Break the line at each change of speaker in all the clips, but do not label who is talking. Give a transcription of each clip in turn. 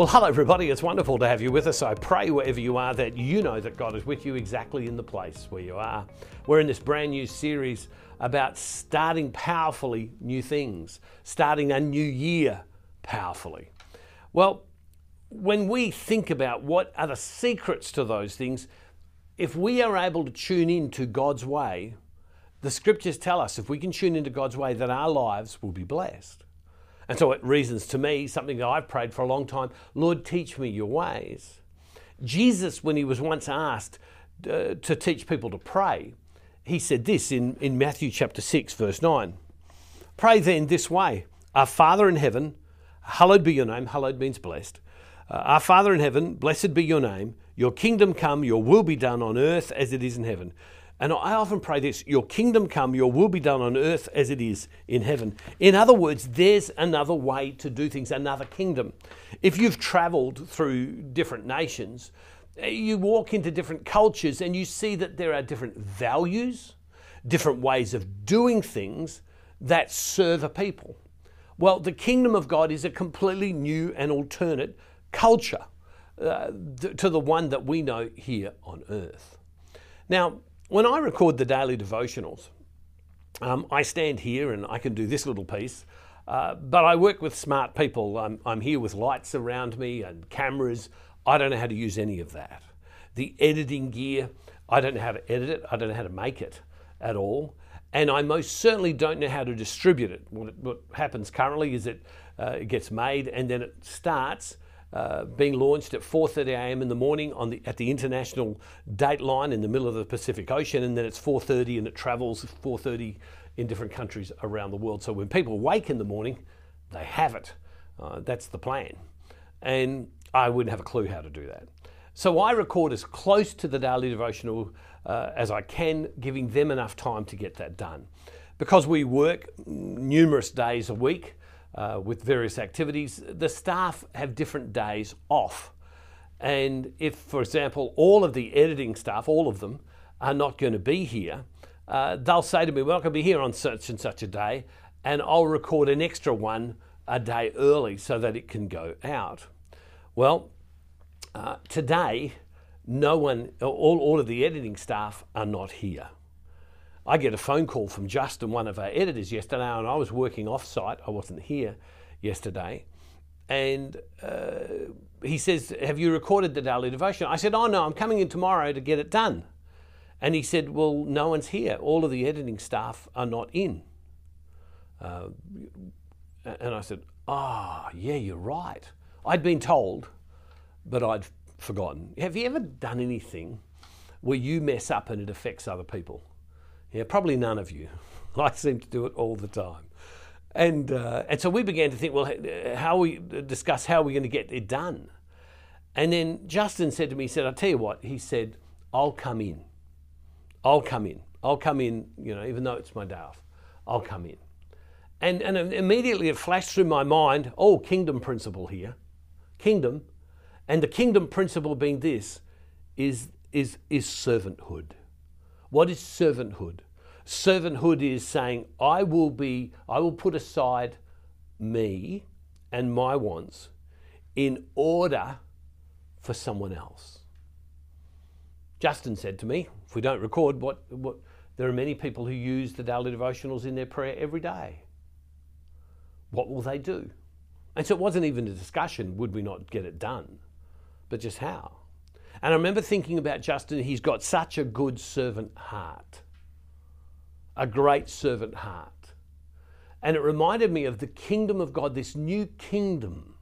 Well, hello, everybody. It's wonderful to have you with us. I pray wherever you are that you know that God is with you exactly in the place where you are. We're in this brand new series about starting powerfully new things, starting a new year powerfully. Well, when we think about what are the secrets to those things, if we are able to tune in to God's way, the scriptures tell us if we can tune into God's way, that our lives will be blessed. And so it reasons to me something that I've prayed for a long time Lord, teach me your ways. Jesus, when he was once asked uh, to teach people to pray, he said this in, in Matthew chapter 6, verse 9 Pray then this way Our Father in heaven, hallowed be your name, hallowed means blessed. Uh, Our Father in heaven, blessed be your name, your kingdom come, your will be done on earth as it is in heaven. And I often pray this Your kingdom come, your will be done on earth as it is in heaven. In other words, there's another way to do things, another kingdom. If you've traveled through different nations, eh, you walk into different cultures and you see that there are different values, different ways of doing things that serve a people. Well, the kingdom of God is a completely new and alternate culture uh, to the one that we know here on earth. Now, when I record the daily devotionals, um, I stand here and I can do this little piece, uh, but I work with smart people. I'm, I'm here with lights around me and cameras. I don't know how to use any of that. The editing gear, I don't know how to edit it, I don't know how to make it at all. And I most certainly don't know how to distribute it. What, what happens currently is it, uh, it gets made and then it starts uh, being launched at 4:30 a.m. in the morning on the, at the international date line in the middle of the Pacific Ocean, and then it's 4:30 and it travels 4:30 in different countries around the world. So when people wake in the morning, they have it. Uh, that's the plan, and I wouldn't have a clue how to do that. So I record as close to the daily devotional uh, as I can, giving them enough time to get that done. Because we work numerous days a week, uh, with various activities, the staff have different days off. And if, for example, all of the editing staff, all of them, are not going to be here, uh, they'll say to me, We're not going to be here on such and such a day, and I'll record an extra one a day early so that it can go out. Well, uh, today, no one, all, all of the editing staff are not here. I get a phone call from Justin, one of our editors, yesterday, and I was working off site. I wasn't here yesterday. And uh, he says, Have you recorded the daily devotion? I said, Oh, no, I'm coming in tomorrow to get it done. And he said, Well, no one's here. All of the editing staff are not in. Uh, and I said, Ah, oh, yeah, you're right. I'd been told, but I'd forgotten. Have you ever done anything where you mess up and it affects other people? Yeah, probably none of you. I seem to do it all the time. And, uh, and so we began to think, well, how we discuss how we're going to get it done. And then Justin said to me, he said, I'll tell you what, he said, I'll come in. I'll come in. I'll come in, you know, even though it's my day off, I'll come in. And, and immediately it flashed through my mind, oh, kingdom principle here. Kingdom. And the kingdom principle being this is, is, is servanthood. What is servanthood? Servanthood is saying, I will be, I will put aside me and my wants in order for someone else. Justin said to me, if we don't record what, what there are many people who use the daily devotionals in their prayer every day. What will they do? And so it wasn't even a discussion, would we not get it done, but just how. And I remember thinking about Justin, he's got such a good servant heart, a great servant heart. And it reminded me of the kingdom of God, this new kingdom,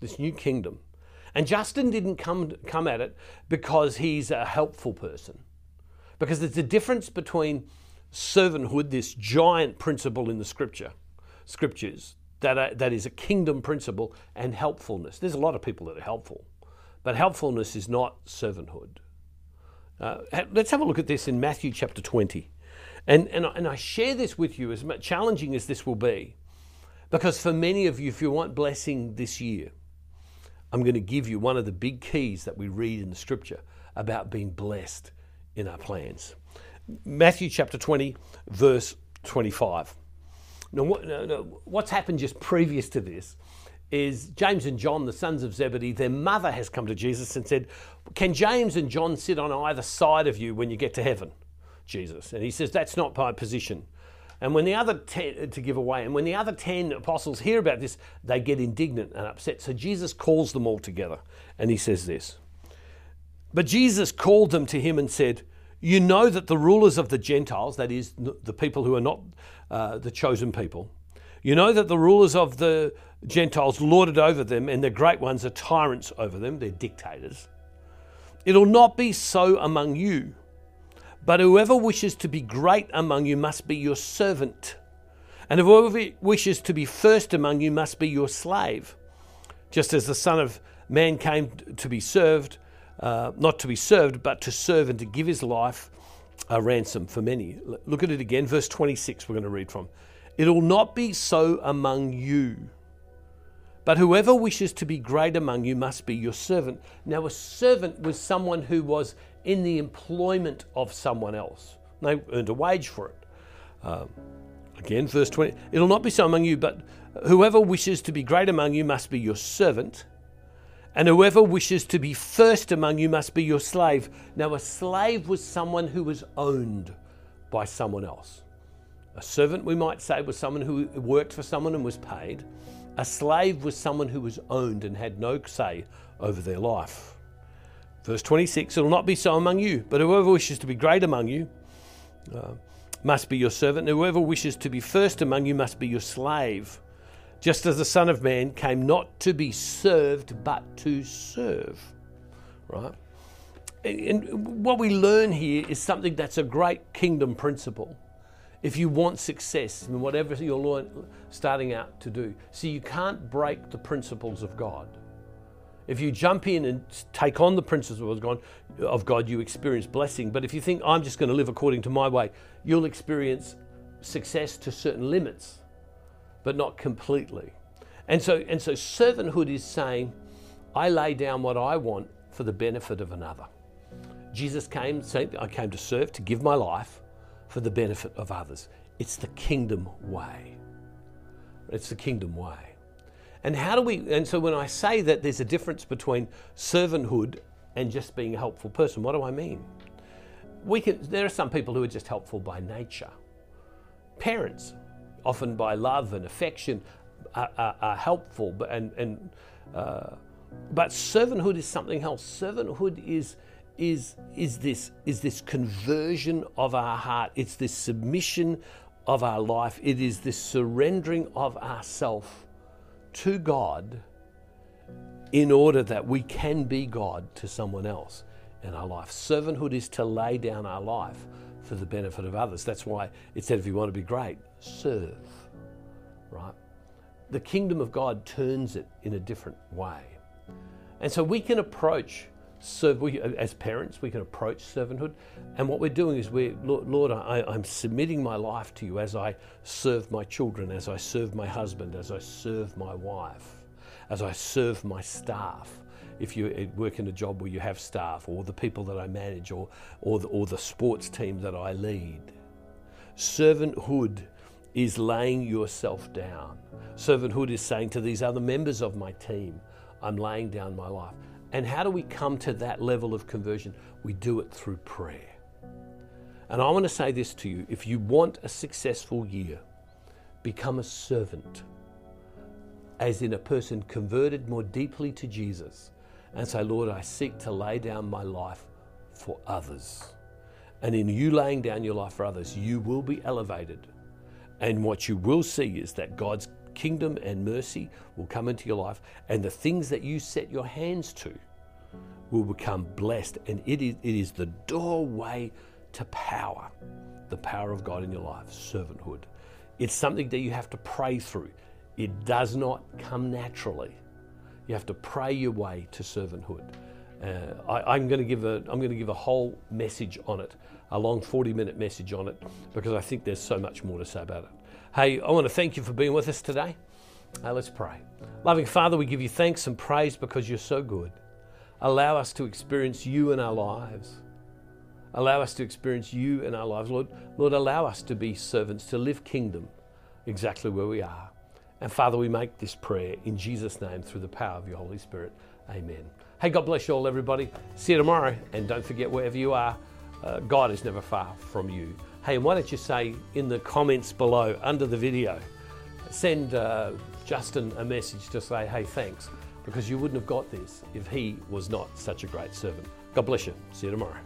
this new kingdom. And Justin didn't come, come at it because he's a helpful person. Because there's a difference between servanthood, this giant principle in the scripture, scriptures, that, that is a kingdom principle, and helpfulness. There's a lot of people that are helpful. But helpfulness is not servanthood. Uh, let's have a look at this in Matthew chapter 20. And, and, and I share this with you, as challenging as this will be, because for many of you, if you want blessing this year, I'm going to give you one of the big keys that we read in the scripture about being blessed in our plans. Matthew chapter 20, verse 25. Now, what, what's happened just previous to this is James and John, the sons of Zebedee, their mother has come to Jesus and said, Can James and John sit on either side of you when you get to heaven? Jesus. And he says, That's not my position. And when the other ten, to give away, and when the other 10 apostles hear about this, they get indignant and upset. So Jesus calls them all together and he says this. But Jesus called them to him and said, You know that the rulers of the Gentiles, that is, the people who are not uh, the chosen people, you know that the rulers of the Gentiles lord it over them, and the great ones are tyrants over them, they're dictators. It'll not be so among you, but whoever wishes to be great among you must be your servant, and whoever wishes to be first among you must be your slave, just as the Son of Man came to be served, uh, not to be served, but to serve and to give his life a ransom for many. Look at it again, verse 26, we're going to read from. It'll not be so among you. But whoever wishes to be great among you must be your servant. Now, a servant was someone who was in the employment of someone else. They earned a wage for it. Um, again, verse 20 It'll not be so among you, but whoever wishes to be great among you must be your servant. And whoever wishes to be first among you must be your slave. Now, a slave was someone who was owned by someone else. A servant, we might say, was someone who worked for someone and was paid. A slave was someone who was owned and had no say over their life. Verse 26 It will not be so among you, but whoever wishes to be great among you uh, must be your servant, and whoever wishes to be first among you must be your slave. Just as the Son of Man came not to be served, but to serve. Right? And what we learn here is something that's a great kingdom principle if you want success in whatever you're starting out to do. See, you can't break the principles of God. If you jump in and take on the principles of God, of God, you experience blessing. But if you think, I'm just going to live according to my way, you'll experience success to certain limits, but not completely. And so, and so servanthood is saying, I lay down what I want for the benefit of another. Jesus came, I came to serve, to give my life for the benefit of others. It's the kingdom way. It's the kingdom way. And how do we, and so when I say that there's a difference between servanthood and just being a helpful person, what do I mean? We can, there are some people who are just helpful by nature. Parents, often by love and affection, are, are, are helpful, but, and, and, uh, but servanthood is something else. Servanthood is, is, is, this, is this conversion of our heart, it's this submission of our life, it is this surrendering of ourself to God in order that we can be God to someone else in our life. Servanthood is to lay down our life for the benefit of others. That's why it said if you want to be great, serve. Right? The kingdom of God turns it in a different way. And so we can approach serve, we, as parents, we can approach servanthood. And what we're doing is, we're, Lord, I, I'm submitting my life to you as I serve my children, as I serve my husband, as I serve my wife, as I serve my staff. If you uh, work in a job where you have staff, or the people that I manage, or, or, the, or the sports team that I lead. Servanthood is laying yourself down. Servanthood is saying to these other members of my team, I'm laying down my life. And how do we come to that level of conversion? We do it through prayer. And I want to say this to you if you want a successful year, become a servant, as in a person converted more deeply to Jesus, and say, Lord, I seek to lay down my life for others. And in you laying down your life for others, you will be elevated. And what you will see is that God's kingdom and mercy will come into your life, and the things that you set your hands to will become blessed. And it is, it is the doorway to power, the power of God in your life, servanthood. It's something that you have to pray through. It does not come naturally. You have to pray your way to servanthood. Uh, I, am going to give a I'm going to give a whole message on it, a long 40 minute message on it, because I think there's so much more to say about it. Hey, I want to thank you for being with us today. Now let's pray. Loving Father, we give you thanks and praise because you're so good. Allow us to experience you in our lives. Allow us to experience you in our lives. Lord, Lord, allow us to be servants, to live kingdom exactly where we are. And Father, we make this prayer in Jesus' name through the power of your Holy Spirit. Amen. Hey, God bless you all, everybody. See you tomorrow. And don't forget, wherever you are, uh, God is never far from you. Hey, and why don't you say in the comments below under the video, send uh, Justin a message to say, hey, thanks, because you wouldn't have got this if he was not such a great servant. God bless you. See you tomorrow.